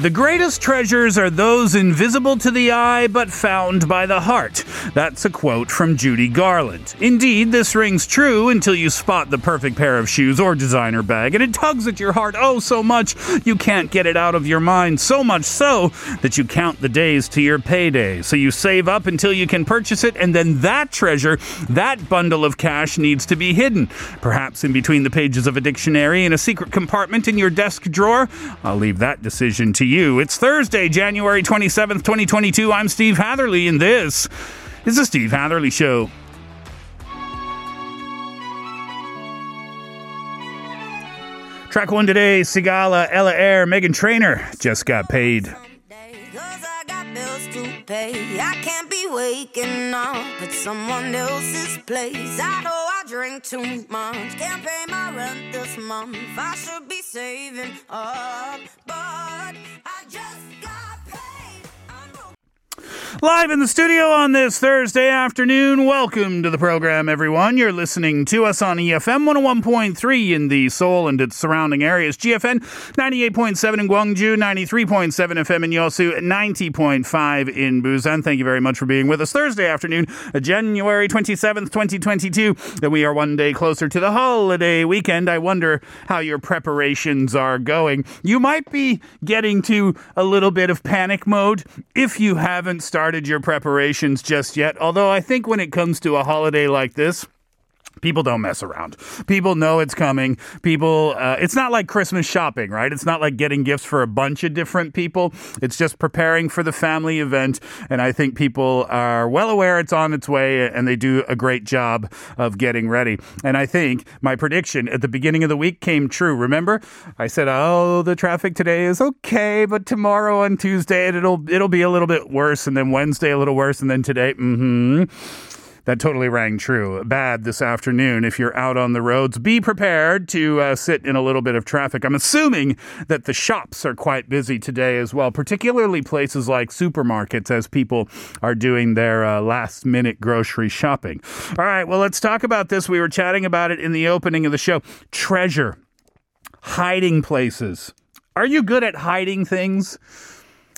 The greatest treasures are those invisible to the eye but found by the heart. That's a quote from Judy Garland. Indeed, this rings true until you spot the perfect pair of shoes or designer bag, and it tugs at your heart oh so much you can't get it out of your mind. So much so that you count the days to your payday. So you save up until you can purchase it, and then that treasure, that bundle of cash, needs to be hidden. Perhaps in between the pages of a dictionary in a secret compartment in your desk drawer. I'll leave that decision to you. It's Thursday, January 27th, 2022. I'm Steve Hatherley, and this is the Steve Hatherley Show. Track one today Sigala, Ella Eyre, Meghan Trainor just got paid. I got bills to pay. I can't be waking up at someone else's place. I know I drink too much. Can't pay my rent this month. I should be saving up. But I just Live in the studio on this Thursday afternoon. Welcome to the program, everyone. You're listening to us on EFM 101.3 in the Seoul and its surrounding areas, GFN 98.7 in Gwangju, 93.7 FM in Yosu, 90.5 in Busan. Thank you very much for being with us Thursday afternoon, January 27th, 2022. And we are one day closer to the holiday weekend. I wonder how your preparations are going. You might be getting to a little bit of panic mode if you haven't started your preparations just yet. Although I think when it comes to a holiday like this, People don't mess around. People know it's coming. People, uh, it's not like Christmas shopping, right? It's not like getting gifts for a bunch of different people. It's just preparing for the family event. And I think people are well aware it's on its way and they do a great job of getting ready. And I think my prediction at the beginning of the week came true. Remember? I said, oh, the traffic today is okay, but tomorrow and Tuesday it'll, it'll be a little bit worse. And then Wednesday a little worse. And then today, mm hmm. That totally rang true. Bad this afternoon. If you're out on the roads, be prepared to uh, sit in a little bit of traffic. I'm assuming that the shops are quite busy today as well, particularly places like supermarkets as people are doing their uh, last minute grocery shopping. All right, well, let's talk about this. We were chatting about it in the opening of the show. Treasure, hiding places. Are you good at hiding things?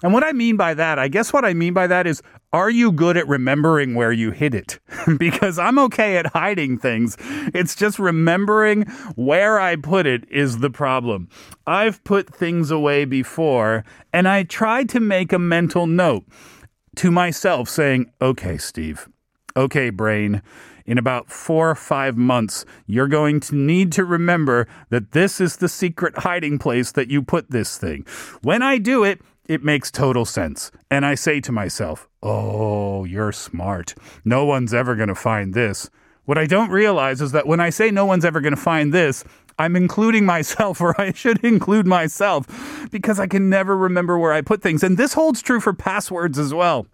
And what I mean by that, I guess what I mean by that is, are you good at remembering where you hid it? because I'm okay at hiding things. It's just remembering where I put it is the problem. I've put things away before, and I tried to make a mental note to myself saying, okay, Steve, okay, brain. In about four or five months, you're going to need to remember that this is the secret hiding place that you put this thing. When I do it, it makes total sense. And I say to myself, oh, you're smart. No one's ever going to find this. What I don't realize is that when I say no one's ever going to find this, I'm including myself, or I should include myself, because I can never remember where I put things. And this holds true for passwords as well.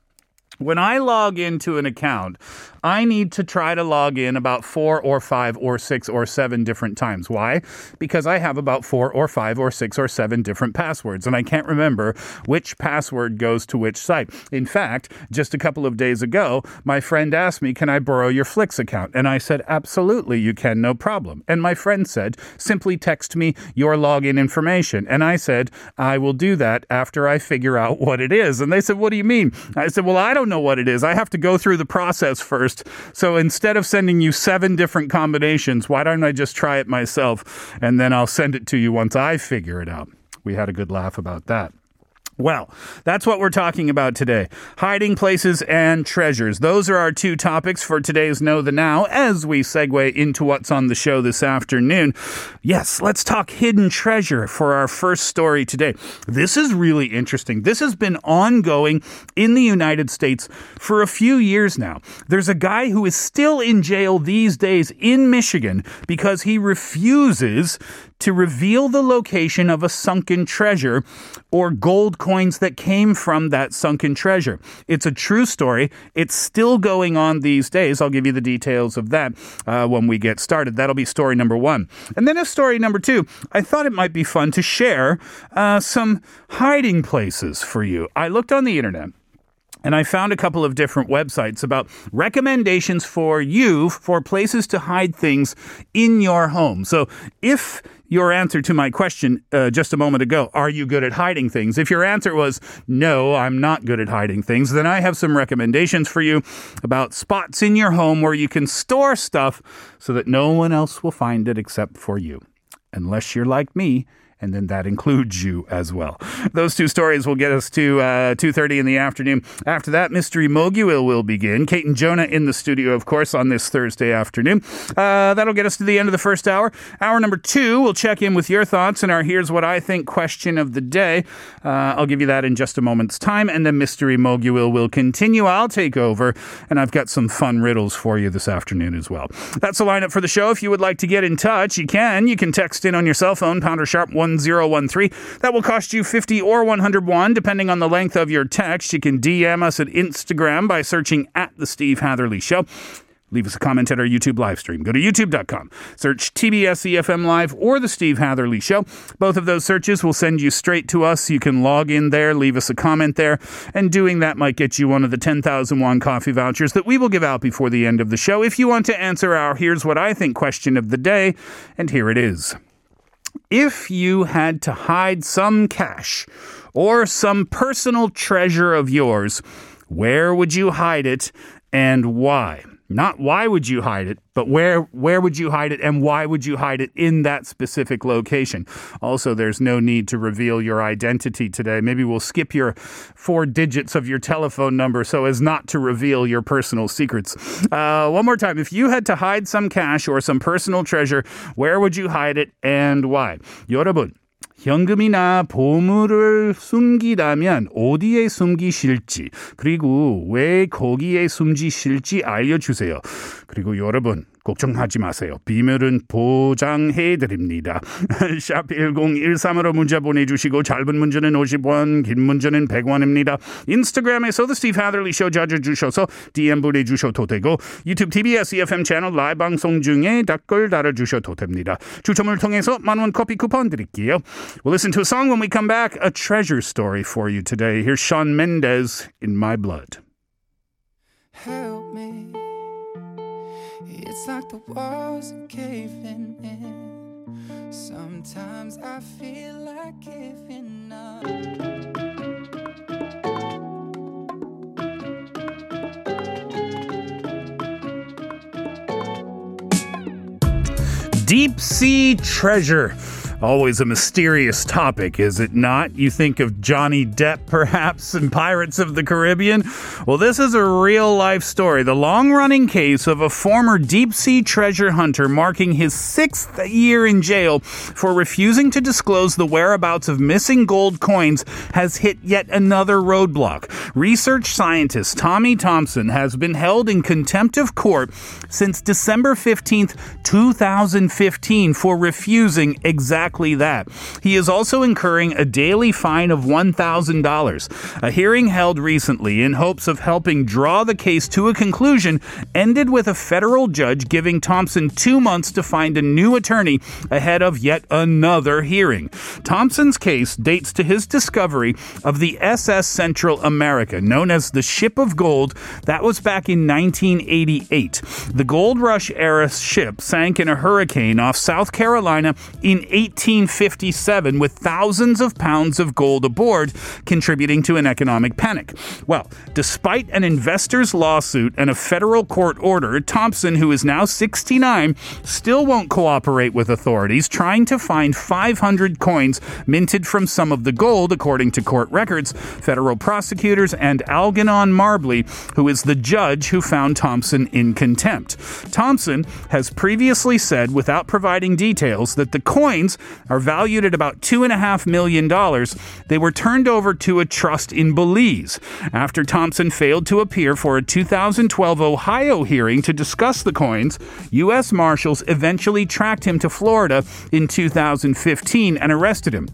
When I log into an account, I need to try to log in about four or five or six or seven different times. Why? Because I have about four or five or six or seven different passwords, and I can't remember which password goes to which site. In fact, just a couple of days ago, my friend asked me, Can I borrow your Flix account? And I said, Absolutely, you can, no problem. And my friend said, Simply text me your login information. And I said, I will do that after I figure out what it is. And they said, What do you mean? I said, Well, I don't know what it is. I have to go through the process first. So instead of sending you seven different combinations, why don't I just try it myself and then I'll send it to you once I figure it out? We had a good laugh about that. Well, that's what we're talking about today. Hiding places and treasures. Those are our two topics for today's Know the Now as we segue into what's on the show this afternoon. Yes, let's talk hidden treasure for our first story today. This is really interesting. This has been ongoing in the United States for a few years now. There's a guy who is still in jail these days in Michigan because he refuses to reveal the location of a sunken treasure or gold coins that came from that sunken treasure. It's a true story. It's still going on these days. I'll give you the details of that uh, when we get started. That'll be story number one. And then as story number two, I thought it might be fun to share uh, some hiding places for you. I looked on the internet. And I found a couple of different websites about recommendations for you for places to hide things in your home. So if your answer to my question uh, just a moment ago. Are you good at hiding things? If your answer was no, I'm not good at hiding things, then I have some recommendations for you about spots in your home where you can store stuff so that no one else will find it except for you. Unless you're like me and then that includes you as well. Those two stories will get us to uh, 2.30 in the afternoon. After that, Mystery Mokyoil will begin. Kate and Jonah in the studio, of course, on this Thursday afternoon. Uh, that'll get us to the end of the first hour. Hour number two, we'll check in with your thoughts and our Here's What I Think question of the day. Uh, I'll give you that in just a moment's time, and then Mystery Mokyoil will continue. I'll take over, and I've got some fun riddles for you this afternoon as well. That's the lineup for the show. If you would like to get in touch, you can. You can text in on your cell phone, pounder sharp 1 1013. That will cost you 50 or 101, depending on the length of your text. You can DM us at Instagram by searching at The Steve Hatherley Show. Leave us a comment at our YouTube live stream. Go to youtube.com, search TBS EFM Live or The Steve Hatherley Show. Both of those searches will send you straight to us. You can log in there, leave us a comment there, and doing that might get you one of the 10,000 won coffee vouchers that we will give out before the end of the show if you want to answer our Here's What I Think question of the day. And here it is if you had to hide some cash or some personal treasure of yours, where would you hide it and why? Not why would you hide it, but where where would you hide it and why would you hide it in that specific location? Also, there's no need to reveal your identity today. Maybe we'll skip your four digits of your telephone number so as not to reveal your personal secrets. Uh, one more time, if you had to hide some cash or some personal treasure, where would you hide it and why? 여러분. 현금이나 보물을 숨기다면 어디에 숨기실지 그리고 왜 거기에 숨기실지 알려주세요. 그리고 여러분 걱정하지 마세요. 비밀은 보장해 드립니다. 샵 1013으로 문자 보내주시고 짧은 문자는 50원, 긴 문자는 100원입니다. 인스타그램에서 The Steve Hatherley Show 찾아주셔서 DM 보내주셔도 되고 유튜브 TBS EFM 채널 라이브 방송 중에 댓글 달아주셔도 됩니다. 추첨을 통해서 만원 커피 쿠폰 드릴게요. We'll listen to a song when we come back. A treasure story for you today. Here's Sean Mendez, In My Blood. Help me. It's like the walls are caving in. Sometimes I feel like giving up. Deep sea treasure. Always a mysterious topic, is it not? You think of Johnny Depp, perhaps, and Pirates of the Caribbean? Well, this is a real life story. The long running case of a former deep sea treasure hunter marking his sixth year in jail for refusing to disclose the whereabouts of missing gold coins has hit yet another roadblock. Research scientist Tommy Thompson has been held in contempt of court since December 15th, 2015, for refusing exactly exactly that. He is also incurring a daily fine of $1,000. A hearing held recently in hopes of helping draw the case to a conclusion ended with a federal judge giving Thompson two months to find a new attorney ahead of yet another hearing. Thompson's case dates to his discovery of the SS Central America, known as the Ship of Gold. That was back in 1988. The Gold Rush era ship sank in a hurricane off South Carolina in 1857 with thousands of pounds of gold aboard, contributing to an economic panic. Well, despite an investor's lawsuit and a federal court order, Thompson, who is now 69, still won't cooperate with authorities, trying to find 500 coins minted from some of the gold, according to court records. Federal prosecutors and Algernon Marbley, who is the judge who found Thompson in contempt. Thompson has previously said, without providing details, that the coins are valued at about $2.5 million. They were turned over to a trust in Belize. After Thompson failed to appear for a 2012 Ohio hearing to discuss the coins, U.S. Marshals eventually tracked him to Florida in 2015 and arrested him.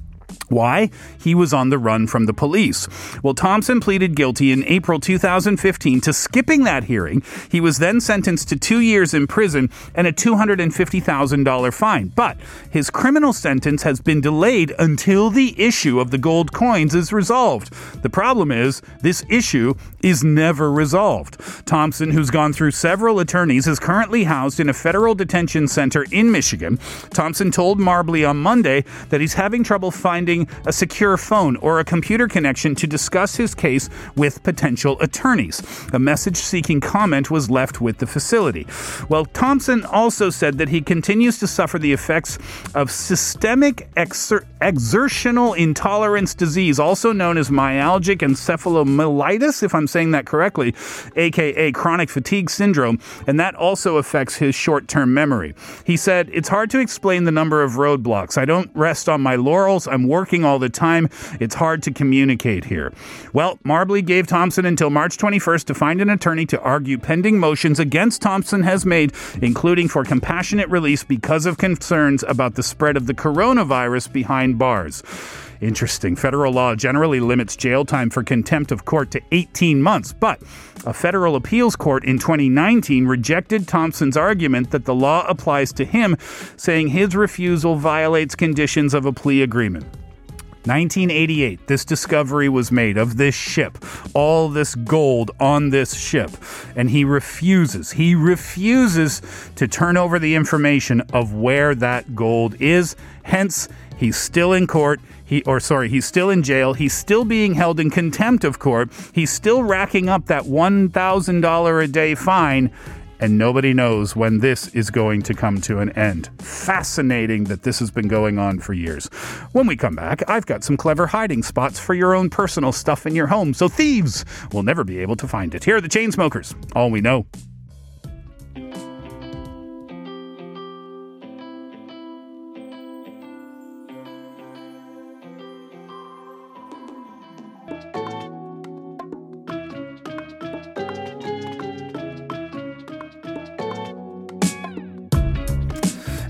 Why? He was on the run from the police. Well, Thompson pleaded guilty in April 2015 to skipping that hearing. He was then sentenced to two years in prison and a $250,000 fine. But his criminal sentence has been delayed until the issue of the gold coins is resolved. The problem is, this issue is never resolved. Thompson, who's gone through several attorneys, is currently housed in a federal detention center in Michigan. Thompson told Marbley on Monday that he's having trouble finding a secure phone or a computer connection to discuss his case with potential attorneys. A message seeking comment was left with the facility. Well, Thompson also said that he continues to suffer the effects of systemic exer- exertional intolerance disease, also known as myalgic encephalomyelitis, if I'm saying that correctly, aka chronic fatigue syndrome, and that also affects his short term memory. He said, It's hard to explain the number of roadblocks. I don't rest on my laurels. I'm working all the time. It's hard to communicate here. Well, Marbley gave Thompson until March 21st to find an attorney to argue pending motions against Thompson has made, including for compassionate release because of concerns about the spread of the coronavirus behind bars. Interesting. Federal law generally limits jail time for contempt of court to 18 months, but a federal appeals court in 2019 rejected Thompson's argument that the law applies to him, saying his refusal violates conditions of a plea agreement. 1988, this discovery was made of this ship, all this gold on this ship. And he refuses, he refuses to turn over the information of where that gold is. Hence, he's still in court. He, or sorry, he's still in jail. He's still being held in contempt of court. He's still racking up that $1,000 a day fine and nobody knows when this is going to come to an end. Fascinating that this has been going on for years. When we come back, I've got some clever hiding spots for your own personal stuff in your home, so thieves will never be able to find it. Here are the Chainsmokers. All we know.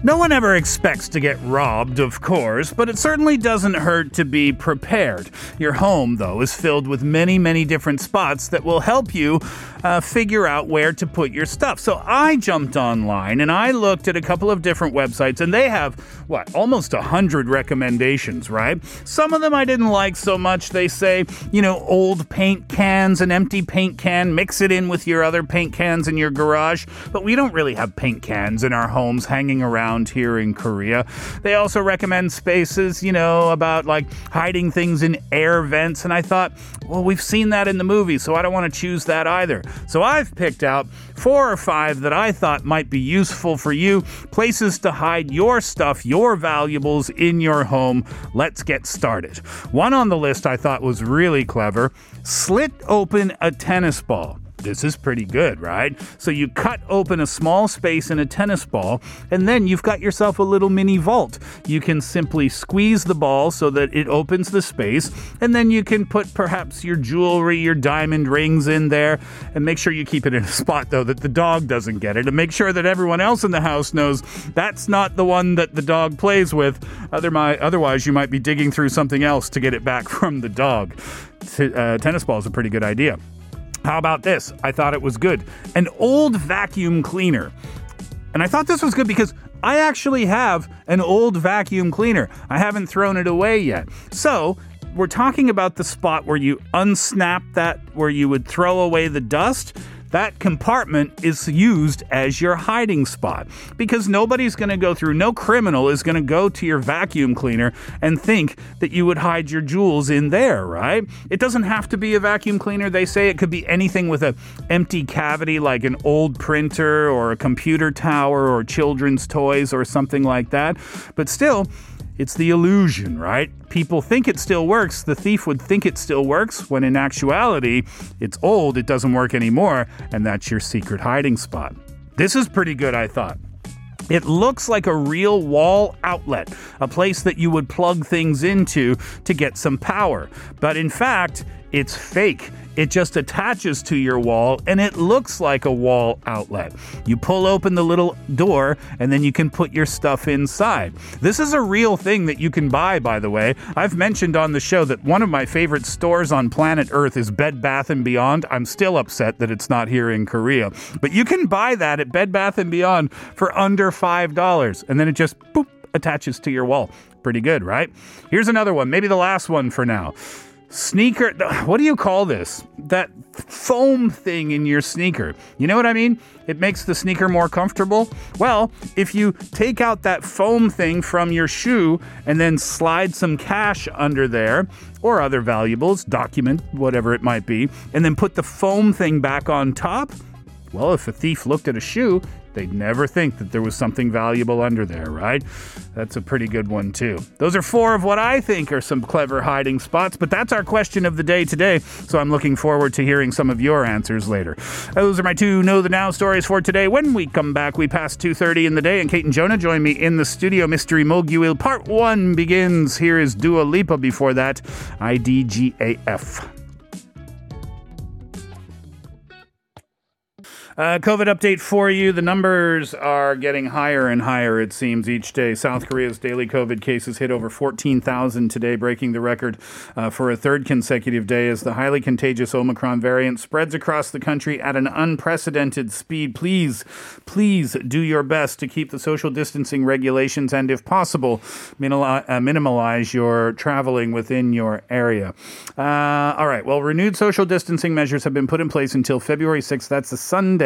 No one ever expects to get robbed, of course, but it certainly doesn't hurt to be prepared. Your home, though, is filled with many, many different spots that will help you uh, figure out where to put your stuff. So I jumped online and I looked at a couple of different websites, and they have, what, almost a hundred recommendations, right? Some of them I didn't like so much. They say, you know, old paint cans, an empty paint can, mix it in with your other paint cans in your garage, but we don't really have paint cans in our homes hanging around around here in Korea. They also recommend spaces, you know, about like hiding things in air vents. And I thought, well, we've seen that in the movie, so I don't want to choose that either. So I've picked out four or five that I thought might be useful for you, places to hide your stuff, your valuables in your home. Let's get started. One on the list I thought was really clever slit open a tennis ball this is pretty good, right? So you cut open a small space in a tennis ball, and then you've got yourself a little mini vault. You can simply squeeze the ball so that it opens the space, and then you can put perhaps your jewelry, your diamond rings in there, and make sure you keep it in a spot though that the dog doesn't get it, and make sure that everyone else in the house knows that's not the one that the dog plays with. Otherwise, you might be digging through something else to get it back from the dog. T- uh, tennis ball is a pretty good idea. How about this? I thought it was good. An old vacuum cleaner. And I thought this was good because I actually have an old vacuum cleaner. I haven't thrown it away yet. So, we're talking about the spot where you unsnap that, where you would throw away the dust that compartment is used as your hiding spot because nobody's going to go through, no criminal is going to go to your vacuum cleaner and think that you would hide your jewels in there, right? It doesn't have to be a vacuum cleaner. They say it could be anything with an empty cavity like an old printer or a computer tower or children's toys or something like that. But still, it's the illusion, right? People think it still works. The thief would think it still works when in actuality, it's old, it doesn't work anymore, and that's your secret hiding spot. This is pretty good, I thought. It looks like a real wall outlet, a place that you would plug things into to get some power. But in fact, it's fake. It just attaches to your wall and it looks like a wall outlet. You pull open the little door and then you can put your stuff inside. This is a real thing that you can buy, by the way. I've mentioned on the show that one of my favorite stores on planet Earth is Bed Bath and Beyond. I'm still upset that it's not here in Korea, but you can buy that at Bed Bath and Beyond for under $5 and then it just boop attaches to your wall. Pretty good, right? Here's another one, maybe the last one for now. Sneaker, what do you call this? That foam thing in your sneaker. You know what I mean? It makes the sneaker more comfortable. Well, if you take out that foam thing from your shoe and then slide some cash under there or other valuables, document, whatever it might be, and then put the foam thing back on top, well, if a thief looked at a shoe, they'd never think that there was something valuable under there, right? That's a pretty good one, too. Those are four of what I think are some clever hiding spots, but that's our question of the day today, so I'm looking forward to hearing some of your answers later. Those are my two Know the Now stories for today. When we come back, we pass 2.30 in the day, and Kate and Jonah join me in the studio. Mystery Mokyoil Part 1 begins. Here is Dua Lipa before that, IDGAF. Uh, COVID update for you. The numbers are getting higher and higher, it seems, each day. South Korea's daily COVID cases hit over 14,000 today, breaking the record uh, for a third consecutive day as the highly contagious Omicron variant spreads across the country at an unprecedented speed. Please, please do your best to keep the social distancing regulations and, if possible, uh, minimalize your traveling within your area. Uh, all right. Well, renewed social distancing measures have been put in place until February 6th. That's a Sunday.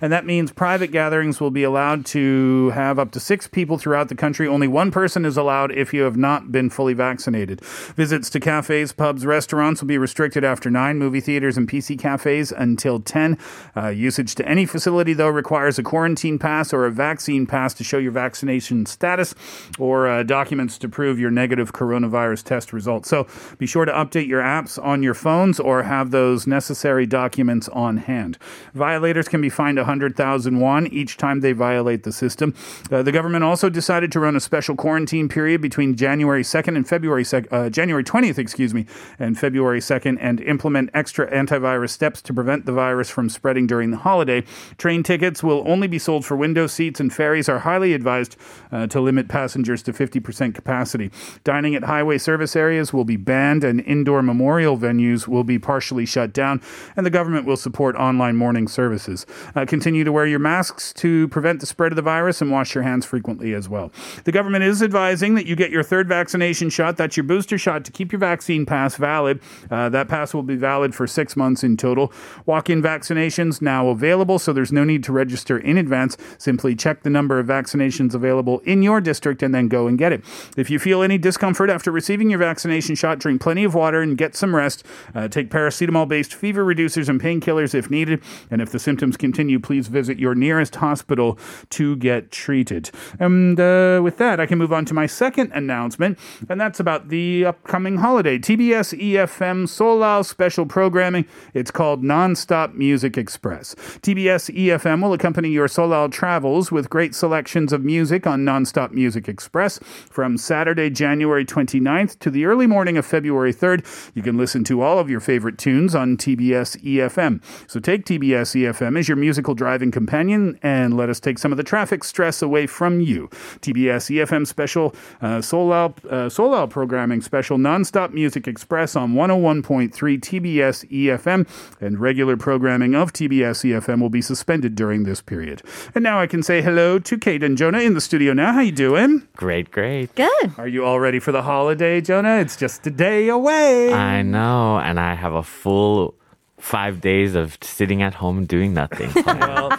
And that means private gatherings will be allowed to have up to six people throughout the country. Only one person is allowed if you have not been fully vaccinated. Visits to cafes, pubs, restaurants will be restricted after 9, movie theaters and PC cafes until 10. Uh, usage to any facility, though, requires a quarantine pass or a vaccine pass to show your vaccination status or uh, documents to prove your negative coronavirus test results. So be sure to update your apps on your phones or have those necessary documents on hand. Violators can be fined 100,000 won each time they violate the system. Uh, the government also decided to run a special quarantine period between January 2nd and February 2nd, uh, January 20th, excuse me, and February 2nd, and implement extra antivirus steps to prevent the virus from spreading during the holiday. Train tickets will only be sold for window seats, and ferries are highly advised uh, to limit passengers to 50% capacity. Dining at highway service areas will be banned, and indoor memorial venues will be partially shut down, and the government will support online mourning services. Uh, continue to wear your masks to prevent the spread of the virus and wash your hands frequently as well. The government is advising that you get your third vaccination shot. That's your booster shot to keep your vaccine pass valid. Uh, that pass will be valid for six months in total. Walk in vaccinations now available, so there's no need to register in advance. Simply check the number of vaccinations available in your district and then go and get it. If you feel any discomfort after receiving your vaccination shot, drink plenty of water and get some rest. Uh, take paracetamol based fever reducers and painkillers if needed. And if the symptoms continue, please visit your nearest hospital to get treated. And uh, with that, I can move on to my second announcement, and that's about the upcoming holiday. TBS EFM Seollal special programming. It's called Nonstop Music Express. TBS EFM will accompany your Seollal travels with great selections of music on Nonstop Music Express from Saturday, January 29th to the early morning of February 3rd. You can listen to all of your favorite tunes on TBS EFM. So take TBS EFM as your musical driving companion and let us take some of the traffic stress away from you. TBS EFM special uh, Seollal, uh, Seollal programming special Nonstop Music Express on 101.3 TBS EFM and regular programming of TBS EFM will be suspended during this period. And now I can say hello to Kate and Jonah in the studio now. How you doing? Great, great. Good. Are you all ready for the holiday, Jonah? It's just a day away. I know, and I have a full five days of sitting at home doing nothing. well,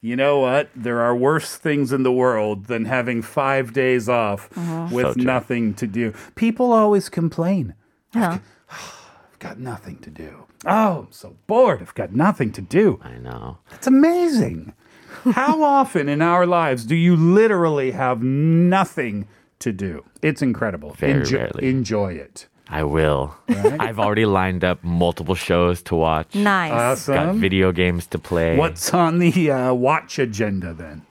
you know what? There are worse things in the world than having five days off uh-huh. with So nothing to do. People always complain. Yeah. I've got nothing to do. Oh, I'm so bored. I've got nothing to do. I know. It's amazing. How often in our lives do you literally have nothing to do? It's incredible. Very Enjo- rarely. Enjoy it. I will. I've already lined up multiple shows to watch. Nice. Got Awesome. video games to play. What's on the uh, watch agenda then?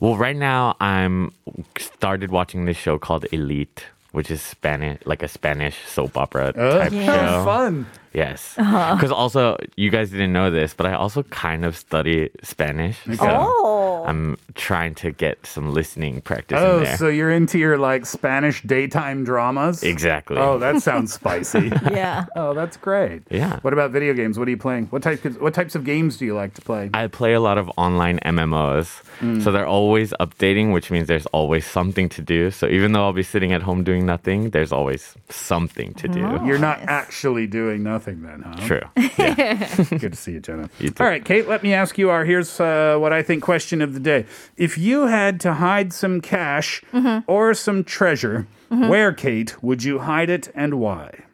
Well, right now I'm started watching this show called Elite. which is Spanish, like a Spanish soap opera Oh, type sounds show. fun. Yes, Uh-huh. because also you guys didn't know this, but I also kind of study Spanish. So Oh. I'm trying to get some listening practice Oh, in there. so you're into your like Spanish daytime dramas? exactly. Oh, that sounds spicy. Yeah. Oh, that's great. Yeah. What about video games? What are you playing? What types what types of games do you like to play? I play a lot of online MMOs. So they're always updating, which means there's always something to do. So even though I'll be sitting at home doing nothing, there's always something to do. You're not actually doing nothing then, huh? True. Good to see you, Jenna. You. All right, Kate, let me ask you our here's uh, what I think question of the day. If you had to hide some cash or some treasure, where, Kate, would you hide it and why?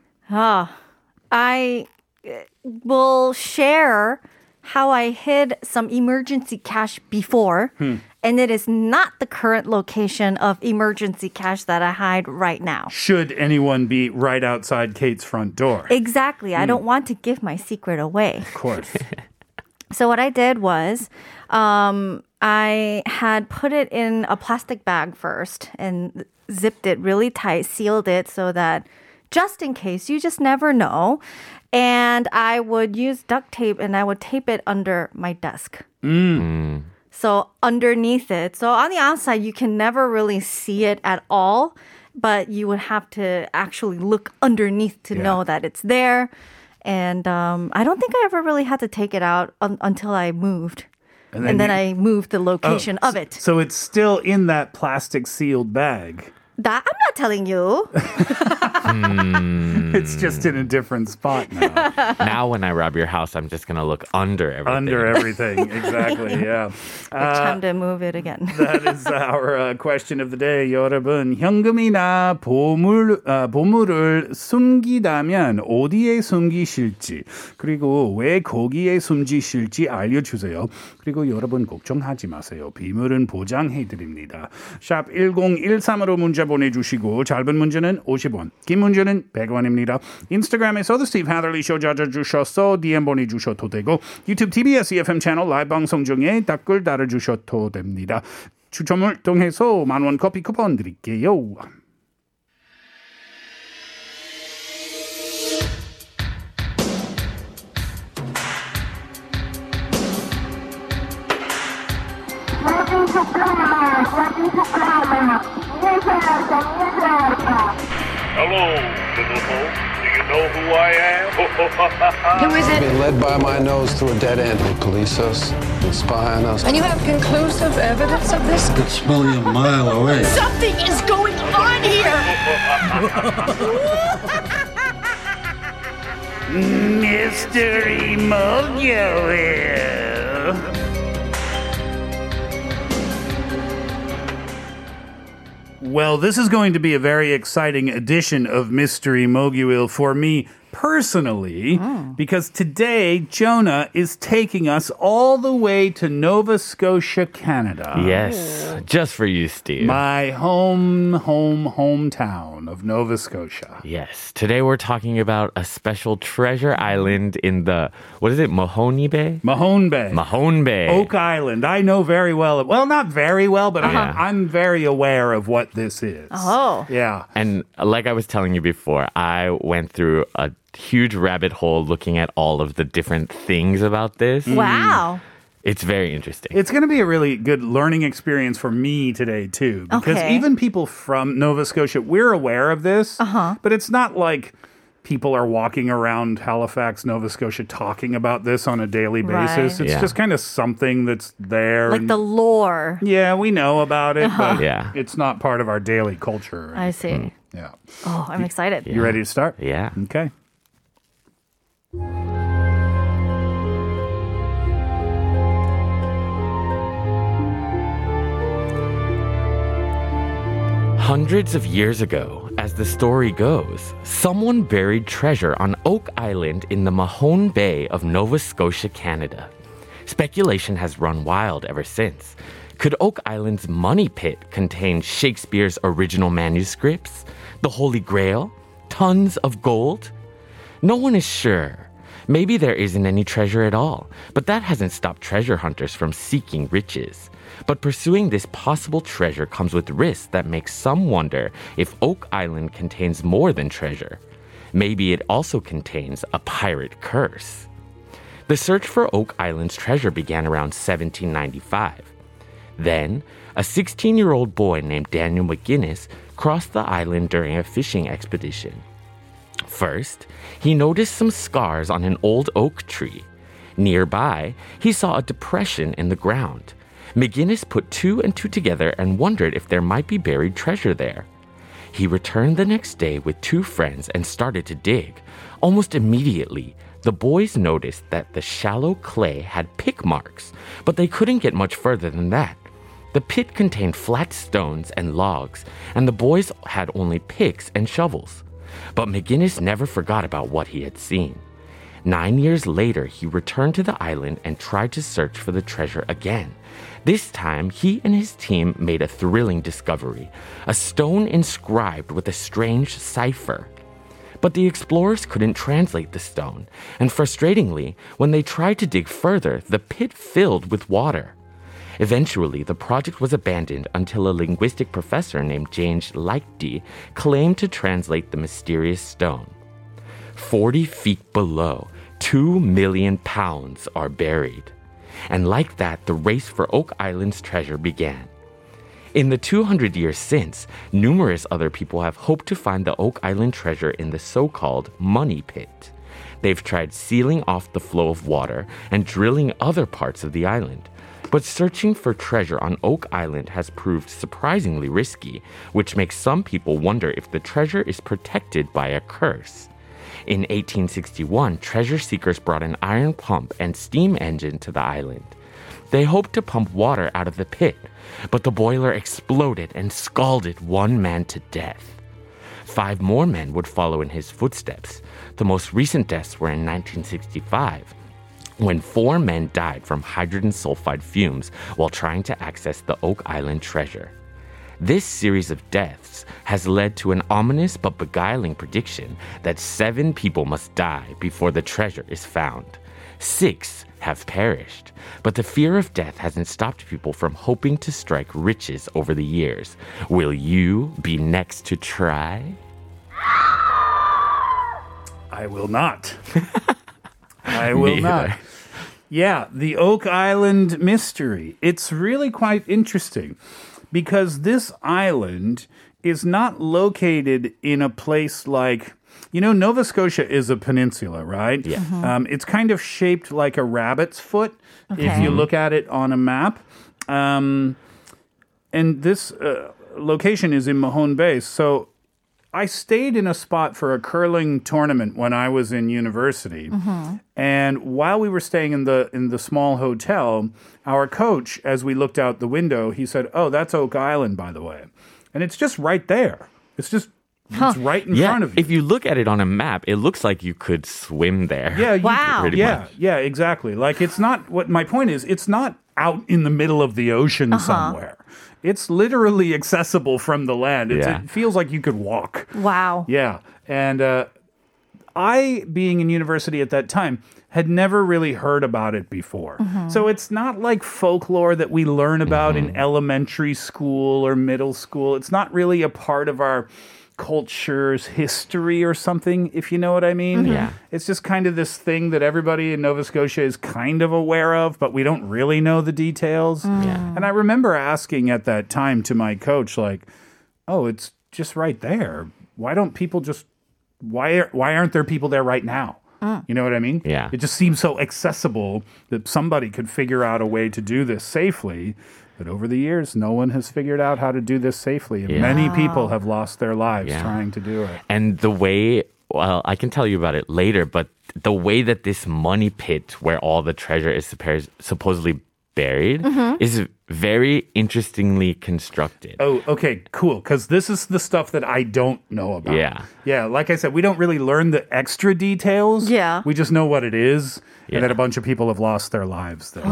I uh, will share how I hid some emergency cash before, and it is not the current location of emergency cash that I hide right now. Should anyone be right outside Kate's front door? Exactly. I don't want to give my secret away. Of course. So what I did was, um, I had put it in a plastic bag first and zipped it really tight, sealed it so that just in case, you just never know. And I would use duct tape and I would tape it under my desk. So underneath it. So on the outside, you can never really see it at all, but you would have to actually look underneath to know that it's there. And um, I don't think I ever really had to take it out un- until I moved. And then, I moved the location oh, of it. So it's still in that plastic sealed bag. That I'm not telling you. It's just in a different spot now. now when I rob your house, I'm just gonna look under everything. Under everything. Exactly. Yeah. Time to move it again. That is our uh, question of the day. 여러분, 현금이나 보물, 아, 보물을 숨기다면 어디에 숨기실지, 그리고 왜 거기에 숨기실지 알려주세요. 그리고 여러분 걱정하지 마세요. 비밀은 보장해드립니다. 샵 1013으로 문자 보내주시고, 짧은 문제는 50원, 긴 문제는 100원입니다. 인스타그램에서도 스티브 하들리 쇼 찾아주셔서 DM 보내주셔도 되고, 유튜브 TBS EFM 채널 라이브 방송 중에 댓글 달아주셔도 됩니다. 추첨을 통해서 만원 커피 쿠폰 드릴게요. Hello, little folks. Do you know who I am? Who is it? Being led by my nose through a dead end. They police us, they spy on us. And you have conclusive evidence of this? could smell you a mile away. Something is going on here! Mystery Mokyoil. Well, this is going to be a very exciting edition of Mystery Mokyoil for me personally, because today Jonah is taking us all the way to Nova Scotia, Canada. Yes, just for you, Steve. My home, home, hometown of Nova Scotia. yes, today we're talking about a special treasure island in the what is it, Mahoney Bay? Mahone Bay. Mahone Bay. Oak Island. I know very well. Well, not very well, but Uh-huh. I'm, I'm very aware of what this is. Oh. Yeah. And like I was telling you before, I went through a huge rabbit hole looking at all of the different things about this. Wow. It's very interesting. It's going to be a really good learning experience for me today, too. Because Okay. even people from Nova Scotia, we're aware of this, uh-huh. but it's not like people are walking around Halifax, Nova Scotia, talking about this on a daily basis. Right. It's Yeah. just kind of something that's there. Like and- the lore. yeah, we know about it, but Yeah. it's not part of our daily culture. I see. yeah. Oh, I'm excited. You ready to start? yeah. Okay. Hundreds of years ago, as the story goes, someone buried treasure on Oak Island in the Mahone Bay of Nova Scotia, Canada. Speculation has run wild ever since. Could Oak Island's money pit contain Shakespeare's original manuscripts, the Holy Grail, tons of gold? No one is sure. Maybe there isn't any treasure at all, but that hasn't stopped treasure hunters from seeking riches. But pursuing this possible treasure comes with risks that make some wonder if Oak Island contains more than treasure. Maybe it also contains a pirate curse. The search for Oak Island's treasure began around 1795. Then, a 16 year old boy named Daniel McGinnis crossed the island during a fishing expedition. First, he noticed some scars on an old oak tree. Nearby, he saw a depression in the ground. McGinnis put two and two together and wondered if there might be buried treasure there. He returned the next day with two friends and started to dig. Almost immediately, the boys noticed that the shallow clay had pick marks, but they couldn't get much further than that. The pit contained flat stones and logs, and the boys had only picks and shovels. But McGinnis never forgot about what he had seen. Nine years later, he returned to the island and tried to search for the treasure again. This time, he and his team made a thrilling discovery a stone inscribed with a strange cipher. But the explorers couldn't translate the stone, and frustratingly, when they tried to dig further, the pit filled with water. Eventually, the project was abandoned until a linguistic professor named James Leichty claimed to translate the mysterious stone. 40 feet below, 2 million pounds are buried. And like that, the race for Oak Island's treasure began. In the 200 years since, numerous other people have hoped to find the Oak Island treasure in the so called money pit. They've tried sealing off the flow of water and drilling other parts of the island. But searching for treasure on Oak Island has proved surprisingly risky, which makes some people wonder if the treasure is protected by a curse. In 1861, treasure seekers brought an iron pump and steam engine to the island. They hoped to pump water out of the pit, but the boiler exploded and scalded one man to death. Five more men would follow in his footsteps. The most recent deaths were in 1965 when four men died from hydrogen sulfide fumes while trying to access the Oak Island treasure. This series of deaths has led to an ominous but beguiling prediction that seven people must die before the treasure is found. Six have perished, but the fear of death hasn't stopped people from hoping to strike riches over the years. Will you be next to try? I will not. I will not. either. Yeah, the Oak Island mystery. It's really quite interesting because this island is not located in a place like. You know, Nova Scotia is a peninsula, right? Yeah. Um, it's kind of shaped like a rabbit's foot if you look at it on a map. Um, and this uh, location is in Mahone Bay. So I stayed in a spot for a curling tournament when I was in university. And while we were staying in the in the small hotel, our coach, as we looked out the window, he said, "Oh, that's Oak Island, by the way," and it's just right there. It's just it's right in Yeah, front of you. if you look at it on a map, it looks like you could swim there. yeah, you, Wow. Pretty yeah, much. yeah, exactly. Like it's not what my point is. It's not out in the middle of the ocean Uh-huh. somewhere. It's literally accessible from the land. It's, Yeah. It feels like you could walk. Wow. Yeah. And uh, I, being in university at that time, had never really heard about it before. So it's not like folklore that we learn about in elementary school or middle school. It's not really a part of our culture's history or something, if you know what I mean. Mm-hmm. Yeah. It's just kind of this thing that everybody in Nova Scotia is kind of aware of, but we don't really know the details. Mm. Yeah, And I remember asking at that time to my coach, like, oh, it's just right there. Why don't people just why are, why aren't there people there right now? Mm. You know what I mean? Yeah. It just seems so accessible that somebody could figure out a way to do this safely. But over the years, no one has figured out how to do this safely. And Yeah. many people have lost their lives Yeah. trying to do it. And the way, well, I can tell you about it later, but the way that this money pit where all the treasure is suppos- supposedly buried is very interestingly constructed. Oh, okay, cool. Because this is the stuff that I don't know about. Yeah. Yeah, like I said, we don't really learn the extra details. Yeah. We just know what it is Yeah. and that a bunch of people have lost their lives there.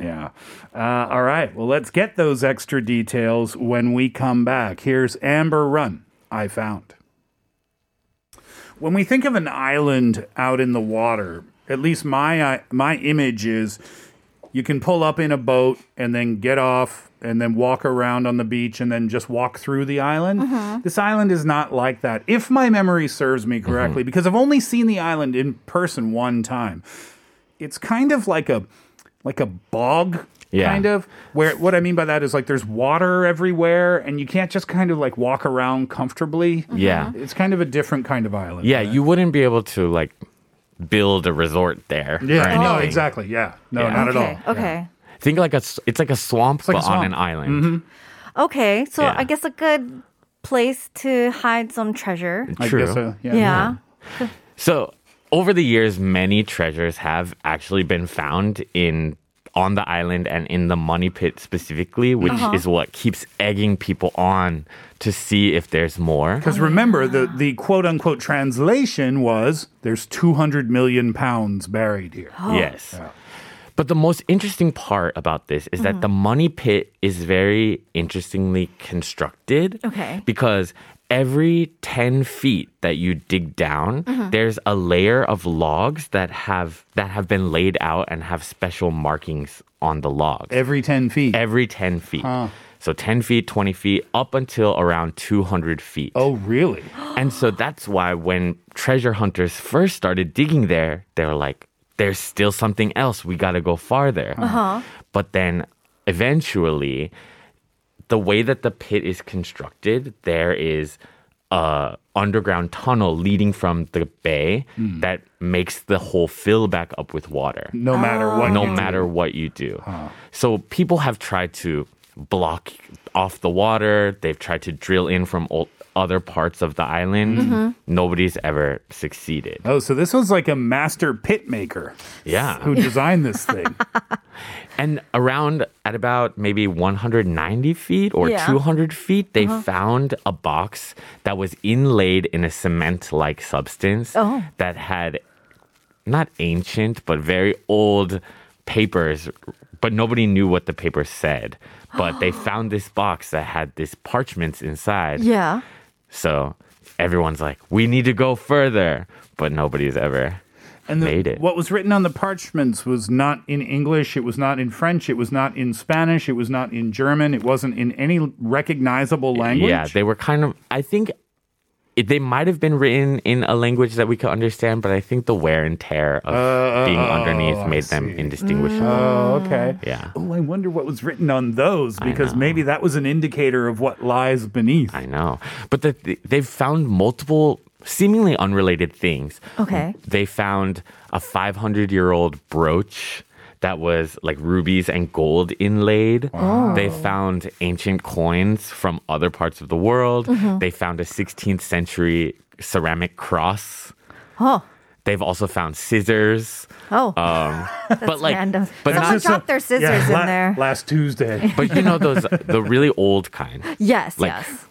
Yeah. Uh, all right. Well, let's get those extra details when we come back. Here's Amber Run, I Found. When we think of an island out in the water, at least my uh, my image is you can pull up in a boat and then get off and then walk around on the beach and then just walk through the island. Mm-hmm. This island is not like that. If my memory serves me correctly, mm-hmm. because I've only seen the island in person one time. It's kind of like a like a bog Yeah. kind of where what I mean by that is like there's water everywhere and you can't just kind of like walk around comfortably. Yeah. It's kind of a different kind of island. Yeah, you wouldn't be able to like build a resort there. Yeah, no, anything. exactly. Yeah. No, Yeah. not at all. Okay. Think like a s- it's like a swamp, like a but on swamp. Mm-hmm. an island. Okay. So Yeah. I guess a good place to hide some treasure. I True. guess so. Yeah. Yeah. So over the years, many treasures have actually been found in on the island and in the money pit specifically, which Uh-huh. is what keeps egging people on to see if there's more. Because remember, the, the quote unquote translation was there's 200 million pounds buried here. Yes. But the most interesting part about this is that the money pit is very interestingly constructed. Okay. Because every 10 feet that you dig down, mm-hmm. there's a layer of logs that have that have been laid out and have special markings on the logs. Every 10 feet. Every 10 feet. So 10 feet, 20 feet, up until around 200 feet. oh, really? And so that's why when treasure hunters first started digging there, they were like, there's still something else. We got to go farther. Uh-huh. Uh-huh. But then eventually, the way that the pit is constructed, there is a underground tunnel leading from the bay hmm. that makes the hole fill back up with water No matter what. no you do. matter what you do. So people have tried to block off the water. They've tried to drill in from o- other parts of the island. Mm-hmm. Nobody's ever succeeded. Oh, so this was like a master pit maker Yeah. who designed this thing. And around at about maybe 190 feet or Yeah. 200 feet, they uh-huh. found a box that was inlaid in a cement like substance Oh. that had not ancient, but very old papers. But nobody knew what the paper said. But they found this box that had this parchments inside. Yeah. So everyone's like, we need to go further. But nobody's ever. And the, Made it. what was written on the parchments was not in English, it was not in French, it was not in Spanish, it was not in German, it wasn't in any recognizable language. Yeah, they were kind of. I think it, they might have been written in a language that we could understand, but I think the wear and tear of uh, uh, being oh, underneath I made them see. indistinguishable. Oh, okay. Yeah. Oh, I wonder what was written on those because maybe that was an indicator of what lies beneath. I know, but the, they've found multiple seemingly unrelated things. Okay. They found a 500 year old brooch that was like rubies and gold inlaid. They found ancient coins from other parts of the world. They found a 16th century ceramic cross. Oh. They've also found scissors. Oh. Um, but like, random. but Someone not, dropped their scissors la- in there. Last Tuesday. but you know those the really old kind. yes. like yes.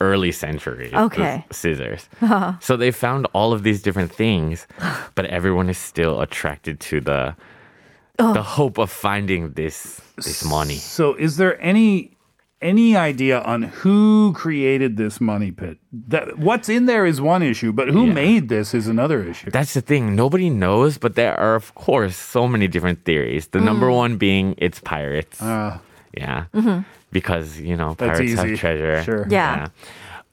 early century Okay. the scissors. So they found all of these different things, but everyone is still attracted to the Oh. the hope of finding this this money. So, is there any any idea on who created this money pit? That what's in there is one issue, but who Yeah. made this is another issue. That's the thing. Nobody knows, but there are of course so many different theories. The number Mm. one being it's pirates. Uh, yeah. Mm-hmm. Because, you know, That's pirates easy. have treasure. Sure. Yeah.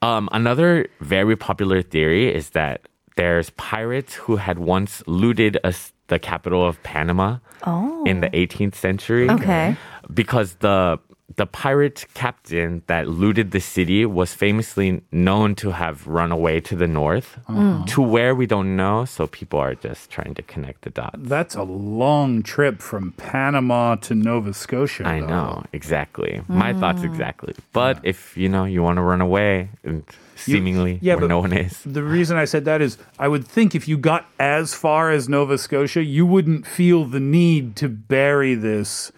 Um, another very popular theory is that there's pirates who had once looted a s the capital of Panama oh. in the 18th century. Oh. Okay. Because the the pirate captain that looted the city was famously known to have run away to the north, Mm. to where we don't know. So people are just trying to connect the dots. that's a long trip from Panama to Nova Scotia. I though. know exactly. My thoughts exactly. But if you know you want to run away and seemingly yeah, where but- no one is, The reason I said that is I would think if you got as far as Nova Scotia, you wouldn't feel the need to bury this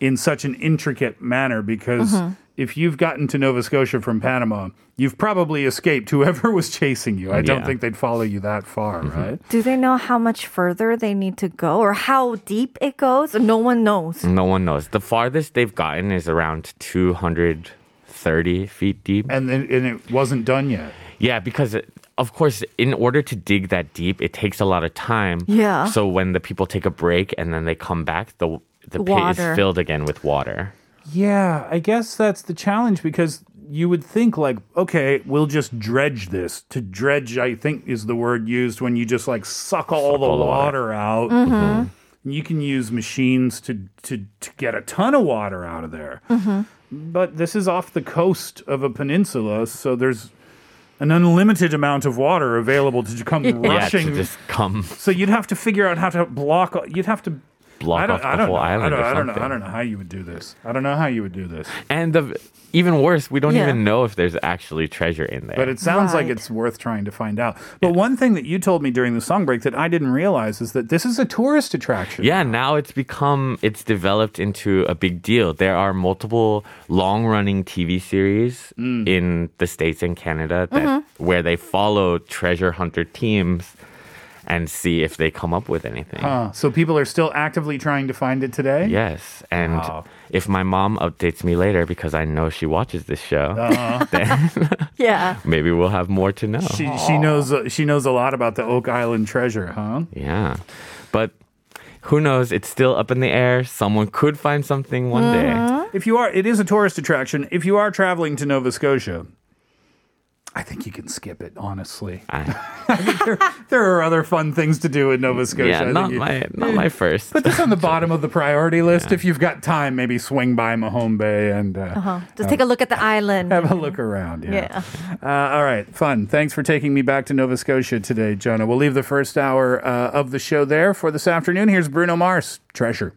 in such an intricate manner because Mm-hmm. if you've gotten to Nova Scotia from Panama, you've probably escaped whoever was chasing you. I don't think they'd follow you that far, Mm-hmm. right? Do they know how much further they need to go or how deep it goes? No one knows. no one knows. The farthest they've gotten is around 230 feet deep. And then and it wasn't done yet. Yeah, because of course, in order to dig that deep, it takes a lot of time. Yeah. So when the people take a break and then they come back, the the pit Water. is filled again with water. Yeah, I guess that's the challenge because you would think like, okay, we'll just dredge this. To dredge, I think is the word used when you just like suck all the all the water, water. out. Mm-hmm. You can use machines to, to to get a ton of water out of there. Mm-hmm. But this is off the coast of a peninsula, so there's an unlimited amount of water available to come Yeah, rushing. to just come so you'd have to figure out how to block. You'd have to block I don't, off I the don't whole know. island I don't, or I don't know. I don't know how you would do this. I don't know how you would do this. And the even worse, we don't Yeah. even know if there's actually treasure in there. But it sounds like it's worth trying to find out. But one thing that you told me during the song break that I didn't realize is that this is a tourist attraction. yeah, now it's become it's developed into a big deal. There are multiple long-running TV series Mm. in the states and Canada that Mm-hmm. where they follow treasure hunter teams and see if they come up with anything. Huh. So people are still actively trying to find it today? Yes, and Wow. if my mom updates me later because I know she watches this show, Uh-huh. then Yeah. maybe we'll have more to know. She, she knows uh, she knows a lot about the Oak Island treasure, huh? Yeah. But who knows? It's still up in the air. Someone could find something one day. If you are, it is a tourist attraction. If you are traveling to Nova Scotia, I think you can skip it. Honestly, I, there are other fun things to do in Nova Scotia. yeah, not you- my not my first. Put this on the bottom of the priority list. If you've got time, maybe swing by Mahone Bay and uh, Uh-huh. Just take a look at the island. have a look around. Yeah. Yeah. Uh, all right. Fun. Thanks for taking me back to Nova Scotia today, Jonah. We'll leave the first hour uh, of the show there for this afternoon. Here's Bruno Mars, Treasure.